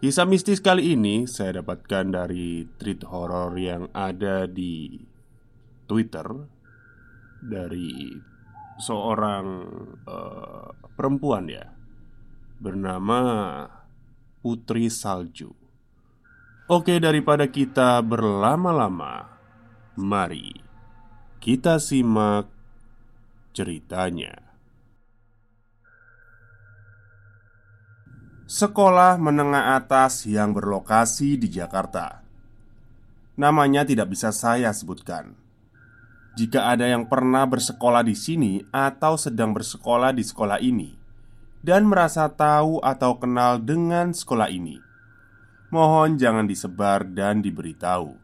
Kisah mistis kali ini saya dapatkan dari tweet horor yang ada di Twitter dari seorang uh, perempuan ya bernama Putri Salju. Oke, daripada kita berlama-lama, mari kita simak ceritanya. Sekolah menengah atas yang berlokasi di Jakarta. Namanya tidak bisa saya sebutkan. Jika ada yang pernah bersekolah di sini atau sedang bersekolah di sekolah ini dan merasa tahu atau kenal dengan sekolah ini, mohon jangan disebar dan diberitahu,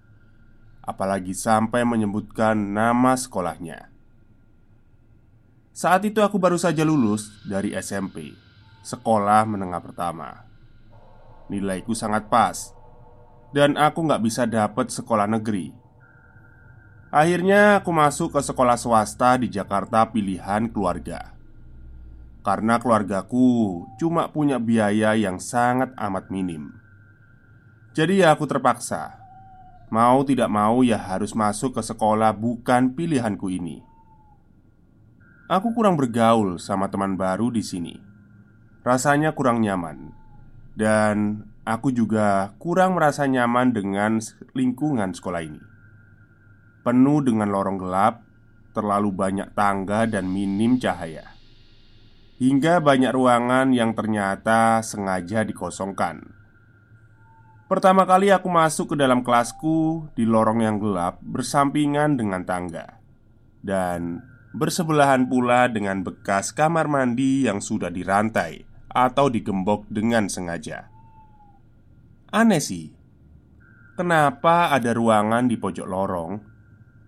apalagi sampai menyebutkan nama sekolahnya. Saat itu aku baru saja lulus dari SMP sekolah menengah pertama. Nilaiku sangat pas, dan aku nggak bisa dapat sekolah negeri. Akhirnya aku masuk ke sekolah swasta di Jakarta pilihan keluarga. Karena keluargaku cuma punya biaya yang sangat amat minim. Jadi ya aku terpaksa. Mau tidak mau ya harus masuk ke sekolah bukan pilihanku ini. Aku kurang bergaul sama teman baru di sini rasanya kurang nyaman, dan aku juga kurang merasa nyaman dengan lingkungan sekolah ini. Penuh dengan lorong gelap, terlalu banyak tangga, dan minim cahaya, hingga banyak ruangan yang ternyata sengaja dikosongkan. Pertama kali aku masuk ke dalam kelasku di lorong yang gelap bersampingan dengan tangga, dan bersebelahan pula dengan bekas kamar mandi yang sudah dirantai atau digembok dengan sengaja. Aneh sih, kenapa ada ruangan di pojok lorong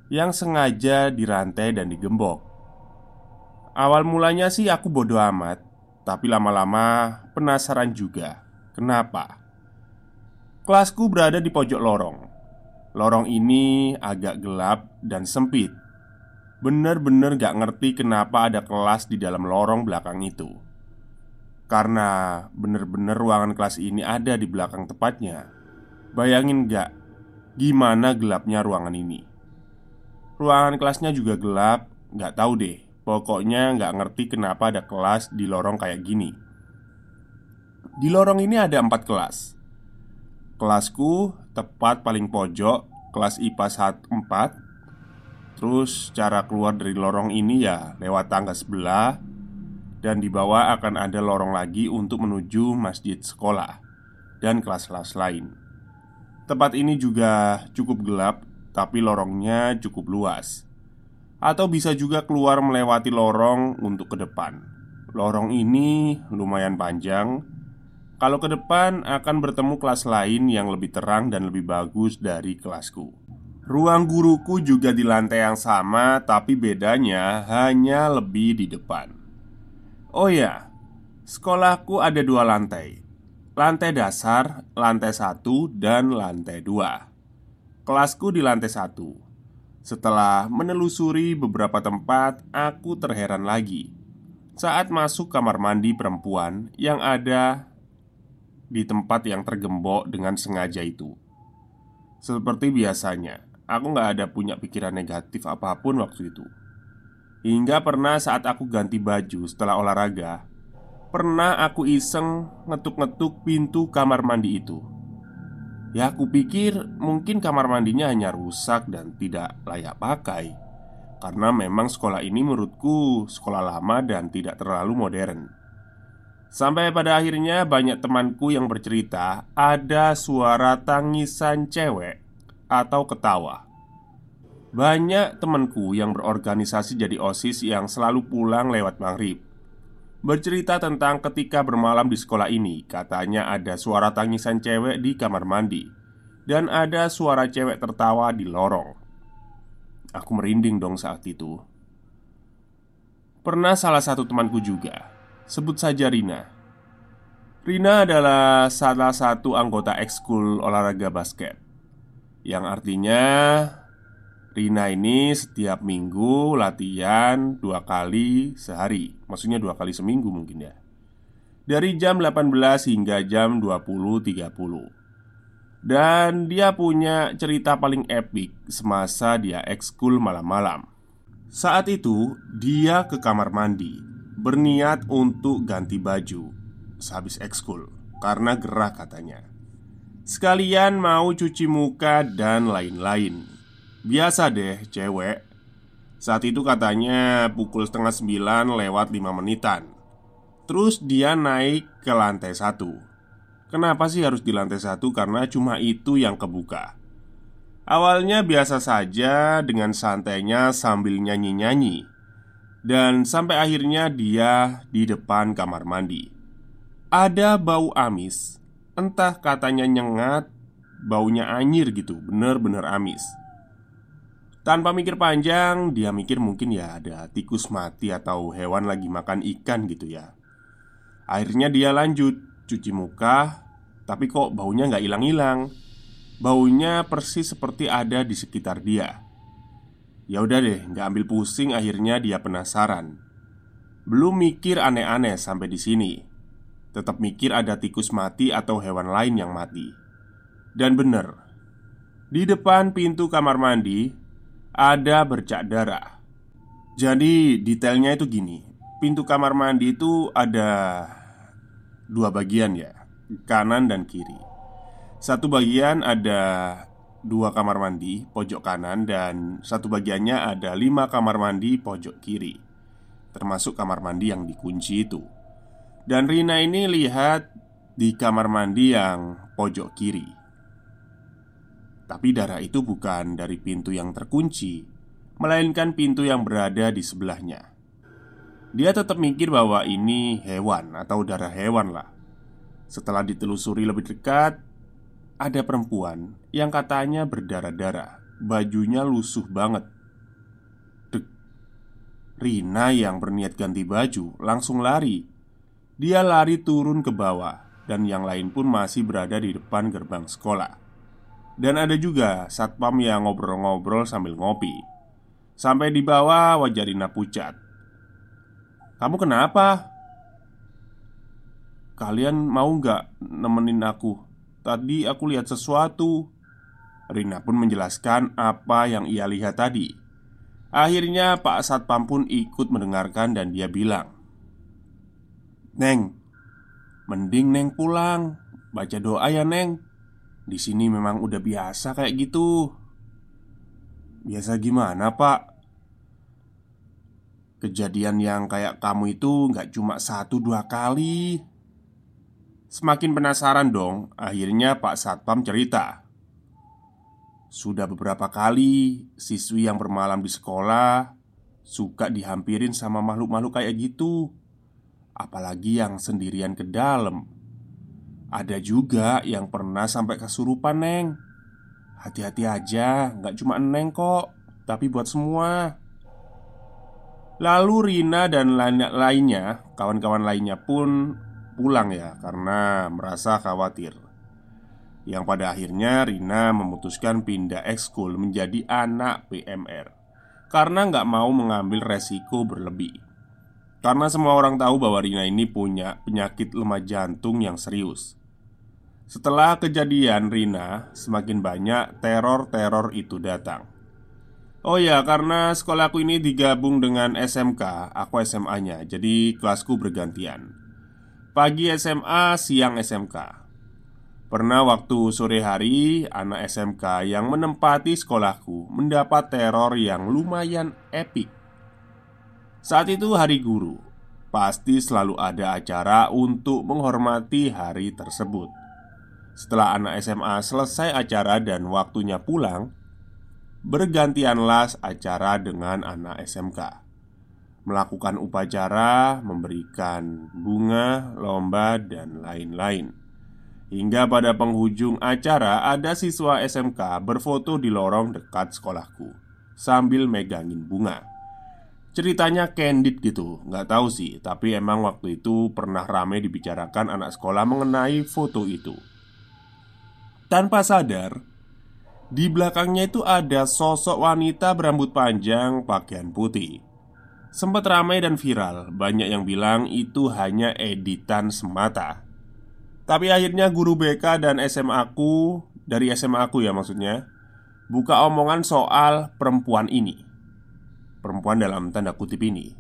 yang sengaja dirantai dan digembok? Awal mulanya sih aku bodoh amat, tapi lama-lama penasaran juga. Kenapa? Kelasku berada di pojok lorong. Lorong ini agak gelap dan sempit. Bener-bener gak ngerti kenapa ada kelas di dalam lorong belakang itu. Karena bener-bener ruangan kelas ini ada di belakang tepatnya. Bayangin gak Gimana gelapnya ruangan ini? Ruangan kelasnya juga gelap. Gak tahu deh. Pokoknya gak ngerti kenapa ada kelas di lorong kayak gini. Di lorong ini ada empat kelas. Kelasku tepat paling pojok Kelas IPA 4 Terus cara keluar dari lorong ini ya lewat tangga sebelah dan di bawah akan ada lorong lagi untuk menuju masjid sekolah dan kelas-kelas lain. Tempat ini juga cukup gelap, tapi lorongnya cukup luas, atau bisa juga keluar melewati lorong untuk ke depan. Lorong ini lumayan panjang. Kalau ke depan akan bertemu kelas lain yang lebih terang dan lebih bagus dari kelasku. Ruang guruku juga di lantai yang sama, tapi bedanya hanya lebih di depan. Oh ya, sekolahku ada dua lantai. Lantai dasar, lantai satu, dan lantai dua. Kelasku di lantai satu. Setelah menelusuri beberapa tempat, aku terheran lagi. Saat masuk kamar mandi perempuan yang ada di tempat yang tergembok dengan sengaja itu. Seperti biasanya, aku nggak ada punya pikiran negatif apa pun waktu itu Hingga pernah saat aku ganti baju setelah olahraga Pernah aku iseng ngetuk-ngetuk pintu kamar mandi itu. Ya aku pikir mungkin kamar mandinya hanya rusak dan tidak layak pakai. Karena memang sekolah ini menurutku sekolah lama dan tidak terlalu modern. Sampai pada akhirnya banyak temanku yang bercerita Ada suara tangisan cewek atau ketawa banyak temanku yang berorganisasi jadi OSIS yang selalu pulang lewat maghrib. Bercerita tentang ketika bermalam di sekolah ini Katanya ada suara tangisan cewek di kamar mandi Dan ada suara cewek tertawa di lorong. Aku merinding dong saat itu. Pernah salah satu temanku juga. Sebut saja Rina. Rina adalah salah satu anggota ekskul olahraga basket Yang artinya Rina ini setiap minggu latihan dua kali sehari. Maksudnya dua kali seminggu mungkin ya. Dari jam 18 hingga jam 20.30 Dan dia punya cerita paling epik semasa dia ekskul malam-malam. Saat itu dia ke kamar mandi Berniat untuk ganti baju Sehabis ekskul Karena gerah katanya. Sekalian mau cuci muka dan lain-lain Biasa deh cewek. Saat itu katanya pukul setengah sembilan lewat lima menitan. Terus dia naik ke lantai satu. Kenapa sih harus di lantai satu? Karena cuma itu yang kebuka. Awalnya biasa saja dengan santainya sambil nyanyi-nyanyi. Dan sampai akhirnya dia di depan kamar mandi. Ada bau amis. Entah katanya nyengat Baunya anyir gitu. Bener-bener amis tanpa mikir panjang, dia mikir mungkin ya ada tikus mati atau hewan lagi makan ikan gitu ya Akhirnya dia lanjut cuci muka Tapi kok baunya nggak hilang-hilang Baunya persis seperti ada di sekitar dia Ya udah deh, nggak ambil pusing. Akhirnya dia penasaran. Belum mikir aneh-aneh sampai di sini. Tetap mikir ada tikus mati atau hewan lain yang mati. Dan bener, di depan pintu kamar mandi ada bercak darah. Jadi detailnya itu gini. Pintu kamar mandi itu ada dua bagian ya Kanan dan kiri. Satu bagian ada dua kamar mandi pojok kanan Dan satu bagiannya ada lima kamar mandi pojok kiri. Termasuk kamar mandi yang dikunci itu. Dan Rina ini lihat di kamar mandi yang pojok kiri tapi darah itu bukan dari pintu yang terkunci, melainkan pintu yang berada di sebelahnya. Dia tetap mikir bahwa ini hewan atau darah hewan lah. Setelah ditelusuri lebih dekat, ada perempuan yang katanya berdarah-darah, bajunya lusuh banget. Dek, Rina yang berniat ganti baju langsung lari. Dia lari turun ke bawah, dan yang lain pun masih berada di depan gerbang sekolah. Dan ada juga satpam yang ngobrol-ngobrol sambil ngopi. Sampai di bawah wajah Rina pucat. Kamu kenapa? Kalian mau nggak nemenin aku? Tadi aku lihat sesuatu. Rina pun menjelaskan apa yang ia lihat tadi. Akhirnya Pak Satpam pun ikut mendengarkan dan dia bilang Neng, mending Neng pulang. Baca doa ya Neng di sini memang udah biasa kayak gitu. Biasa gimana, Pak? Kejadian yang kayak kamu itu nggak cuma satu dua kali. Semakin penasaran dong, akhirnya Pak Satpam cerita. Sudah beberapa kali siswi yang bermalam di sekolah suka dihampirin sama makhluk-makhluk kayak gitu. Apalagi yang sendirian ke dalam. Ada juga yang pernah sampai kesurupan, Neng. Hati-hati aja, nggak cuma Neng kok Tapi buat semua. Lalu Rina dan lainnya, kawan-kawan lainnya pun pulang ya Karena merasa khawatir. Yang pada akhirnya Rina memutuskan pindah ekskul menjadi anak PMR Karena nggak mau mengambil resiko berlebih. Karena semua orang tahu bahwa Rina ini punya penyakit lemah jantung yang serius setelah kejadian Rina, semakin banyak teror-teror itu datang. Oh ya, karena sekolahku ini digabung dengan SMK, aku SMA-nya, jadi kelasku bergantian. Pagi SMA, siang SMK. Pernah waktu sore hari, anak SMK yang menempati sekolahku mendapat teror yang lumayan epik. Saat itu hari guru, pasti selalu ada acara untuk menghormati hari tersebut. Setelah anak SMA selesai acara dan waktunya pulang Bergantianlah acara dengan anak SMK melakukan upacara, memberikan bunga, lomba, dan lain-lain. Hingga pada penghujung acara ada siswa SMK berfoto di lorong dekat sekolahku Sambil megangin bunga. Ceritanya candid gitu, nggak tahu sih Tapi emang waktu itu pernah rame dibicarakan anak sekolah mengenai foto itu Tanpa sadar Di belakangnya itu ada sosok wanita berambut panjang pakaian putih. Sempat ramai dan viral Banyak yang bilang itu hanya editan semata. Tapi akhirnya guru BK dan SMA aku Dari SMA aku ya maksudnya Buka omongan soal perempuan ini. Perempuan dalam tanda kutip ini.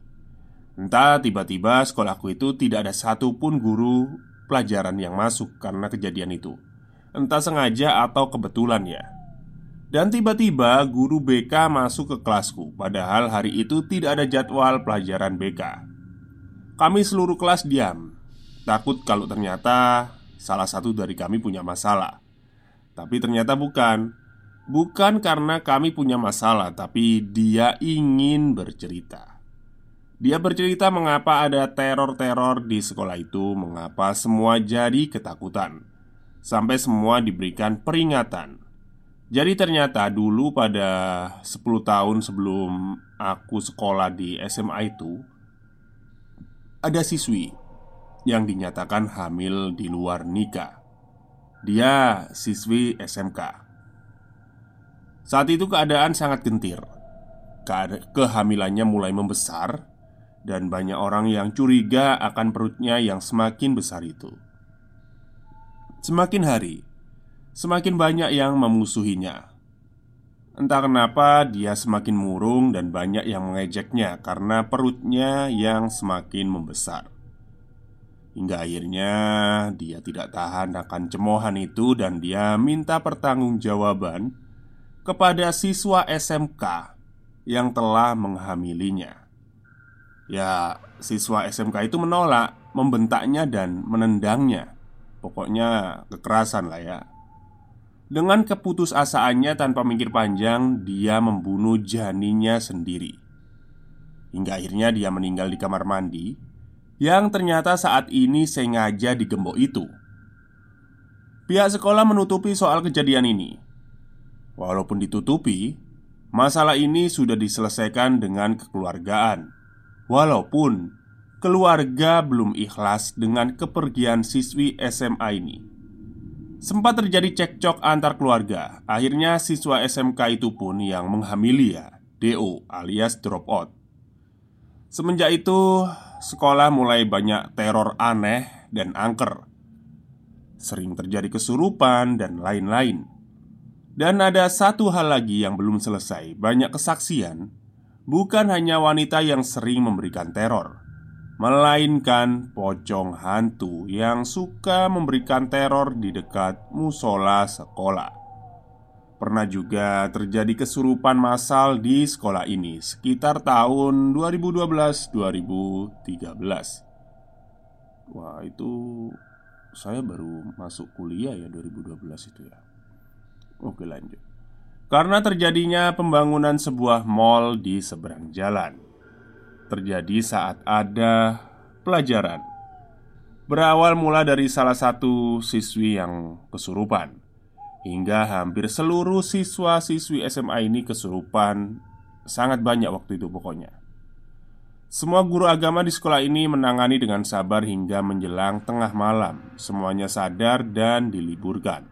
Entah tiba-tiba sekolahku itu tidak ada satupun guru pelajaran yang masuk karena kejadian itu Entah sengaja atau kebetulan ya Dan tiba-tiba guru BK masuk ke kelasku Padahal hari itu tidak ada jadwal pelajaran BK Kami seluruh kelas diam Takut kalau ternyata salah satu dari kami punya masalah. Tapi ternyata bukan. Bukan karena kami punya masalah, tapi dia ingin bercerita. Dia bercerita mengapa ada teror-teror di sekolah itu, mengapa semua jadi ketakutan, sampai semua diberikan peringatan. Jadi ternyata dulu pada 10 tahun sebelum aku sekolah di SMA itu Ada siswi yang dinyatakan hamil di luar nikah. Dia siswi SMK. Saat itu keadaan sangat gentir. Kehamilannya mulai membesar dan banyak orang yang curiga akan perutnya yang semakin besar itu. Semakin hari, semakin banyak yang memusuhinya. Entah kenapa dia semakin murung dan banyak yang mengejeknya karena perutnya yang semakin membesar. Hingga akhirnya dia tidak tahan akan cemohan itu dan dia minta pertanggungjawaban kepada siswa SMK yang telah menghamilinya. Ya, siswa SMK itu menolak, membentaknya dan menendangnya. Pokoknya kekerasan lah ya. Dengan keputusasaannya tanpa mikir panjang, dia membunuh janinya sendiri. Hingga akhirnya dia meninggal di kamar mandi yang ternyata saat ini sengaja digembok itu. Pihak sekolah menutupi soal kejadian ini. Walaupun ditutupi, masalah ini sudah diselesaikan dengan kekeluargaan. Walaupun keluarga belum ikhlas dengan kepergian siswi SMA ini. Sempat terjadi cekcok antar keluarga. Akhirnya siswa SMK itu pun yang menghamili ya, DO alias drop out. Semenjak itu, sekolah mulai banyak teror aneh dan angker. Sering terjadi kesurupan dan lain-lain. Dan ada satu hal lagi yang belum selesai. Banyak kesaksian, bukan hanya wanita yang sering memberikan teror, melainkan pocong hantu yang suka memberikan teror di dekat musola sekolah. Pernah juga terjadi kesurupan massal di sekolah ini sekitar tahun 2012-2013 Wah itu saya baru masuk kuliah ya 2012 itu ya. Oke lanjut. Karena terjadinya pembangunan sebuah mall di seberang jalan Terjadi saat ada pelajaran. Berawal mula dari salah satu siswi yang kesurupan Hingga hampir seluruh siswa-siswi SMA ini kesurupan Sangat banyak waktu itu pokoknya. Semua guru agama di sekolah ini menangani dengan sabar hingga menjelang tengah malam. Semuanya sadar dan diliburkan.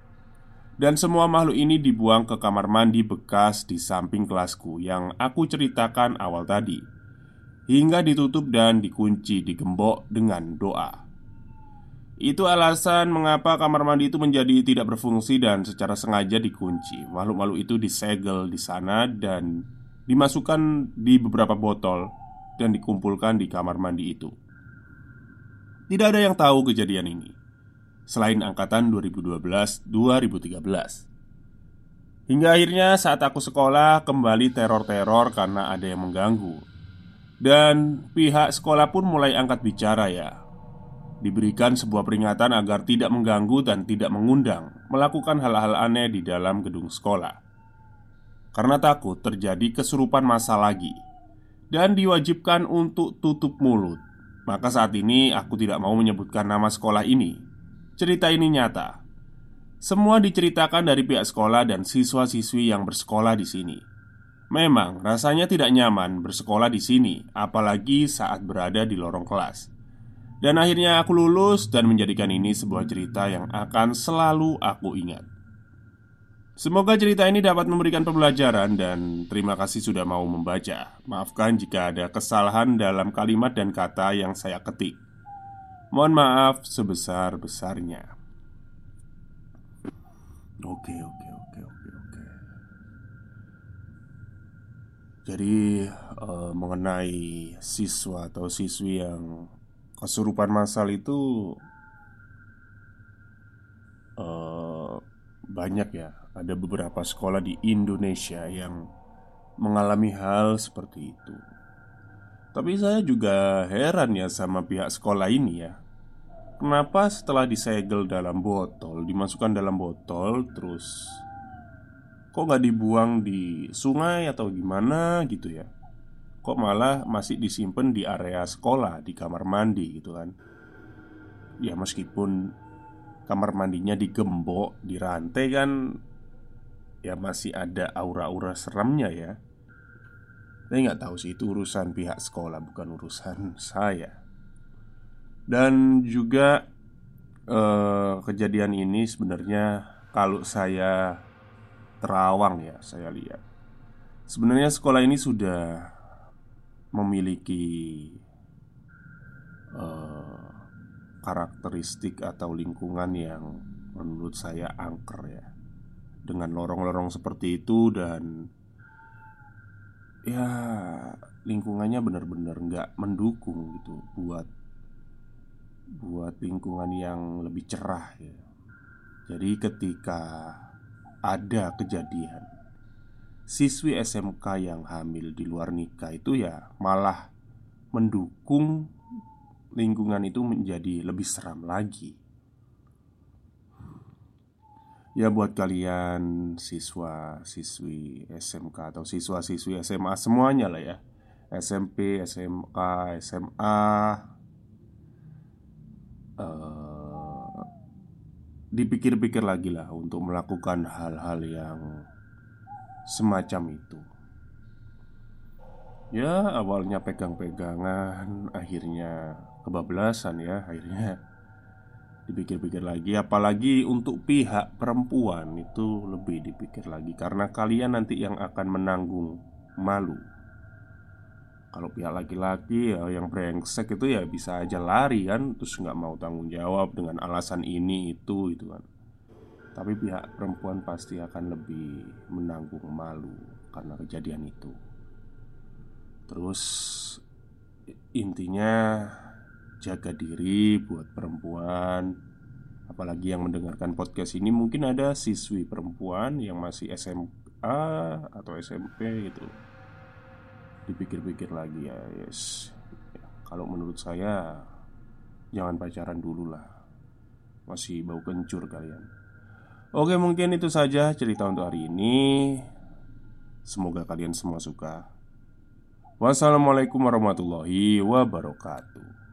Dan semua makhluk ini dibuang ke kamar mandi bekas di samping kelasku Yang aku ceritakan awal tadi Hingga ditutup dan dikunci digembok dengan doa itu alasan mengapa kamar mandi itu menjadi tidak berfungsi dan secara sengaja dikunci. Makhluk-makhluk itu disegel di sana dan dimasukkan di beberapa botol dan dikumpulkan di kamar mandi itu. Tidak ada yang tahu kejadian ini selain angkatan 2012-2013. Hingga akhirnya saat aku sekolah kembali teror-teror karena ada yang mengganggu. Dan pihak sekolah pun mulai angkat bicara ya Diberikan sebuah peringatan agar tidak mengganggu dan tidak mengundang melakukan hal-hal aneh di dalam gedung sekolah. Karena takut terjadi kesurupan masa lagi, dan diwajibkan untuk tutup mulut. Maka saat ini aku tidak mau menyebutkan nama sekolah ini. Cerita ini nyata. Semua diceritakan dari pihak sekolah dan siswa-siswi yang bersekolah di sini. Memang rasanya tidak nyaman bersekolah di sini, apalagi saat berada di lorong kelas. Dan akhirnya aku lulus dan menjadikan ini sebuah cerita yang akan selalu aku ingat. Semoga cerita ini dapat memberikan pembelajaran dan terima kasih sudah mau membaca. Maafkan jika ada kesalahan dalam kalimat dan kata yang saya ketik. Mohon maaf sebesar-besarnya. Oke, oke, Jadi uh, mengenai siswa atau siswi yang kesurupan massal itu uh, banyak ya ada beberapa sekolah di Indonesia yang mengalami hal seperti itu. Tapi saya juga heran ya sama pihak sekolah ini ya. Kenapa setelah disegel dalam botol, dimasukkan dalam botol, terus kok nggak dibuang di sungai atau gimana gitu ya? Kok malah masih disimpan di area sekolah, di kamar mandi gitu kan? Ya meskipun kamar mandinya digembok, dirantai kan ya masih ada aura-aura seremnya ya. Saya nggak tahu sih itu urusan pihak sekolah bukan urusan saya. Dan juga eh, kejadian ini sebenarnya kalau saya terawang ya saya lihat sebenarnya sekolah ini sudah memiliki eh, karakteristik atau lingkungan yang menurut saya angker ya dengan lorong-lorong seperti itu dan ya lingkungannya benar-benar nggak mendukung gitu buat buat lingkungan yang lebih cerah ya. Jadi ketika ada kejadian siswi SMK yang hamil di luar nikah itu ya malah mendukung lingkungan itu menjadi lebih seram lagi. Ya buat kalian siswa siswi SMK atau siswa siswi SMA semuanya lah ya SMP, SMK, SMA uh, eh, Dipikir-pikir lagi lah untuk melakukan hal-hal yang semacam itu. Ya awalnya pegang-pegangan Akhirnya kebablasan ya Akhirnya Dipikir-pikir lagi. Apalagi untuk pihak perempuan Itu lebih dipikir lagi. Karena kalian nanti yang akan menanggung malu Kalau pihak laki-laki ya yang brengsek itu ya bisa aja lari kan Terus nggak mau tanggung jawab dengan alasan ini itu itu kan. Tapi pihak perempuan pasti akan lebih menanggung malu Karena kejadian itu. Terus intinya jaga diri buat perempuan. Apalagi yang mendengarkan podcast ini mungkin ada siswi perempuan yang masih SMA atau SMP gitu Dipikir-pikir lagi ya yes. Ya, Kalau menurut saya Jangan pacaran dulu lah. Masih bau kencur kalian. Oke mungkin itu saja cerita untuk hari ini. Semoga kalian semua suka. Wassalamualaikum warahmatullahi wabarakatuh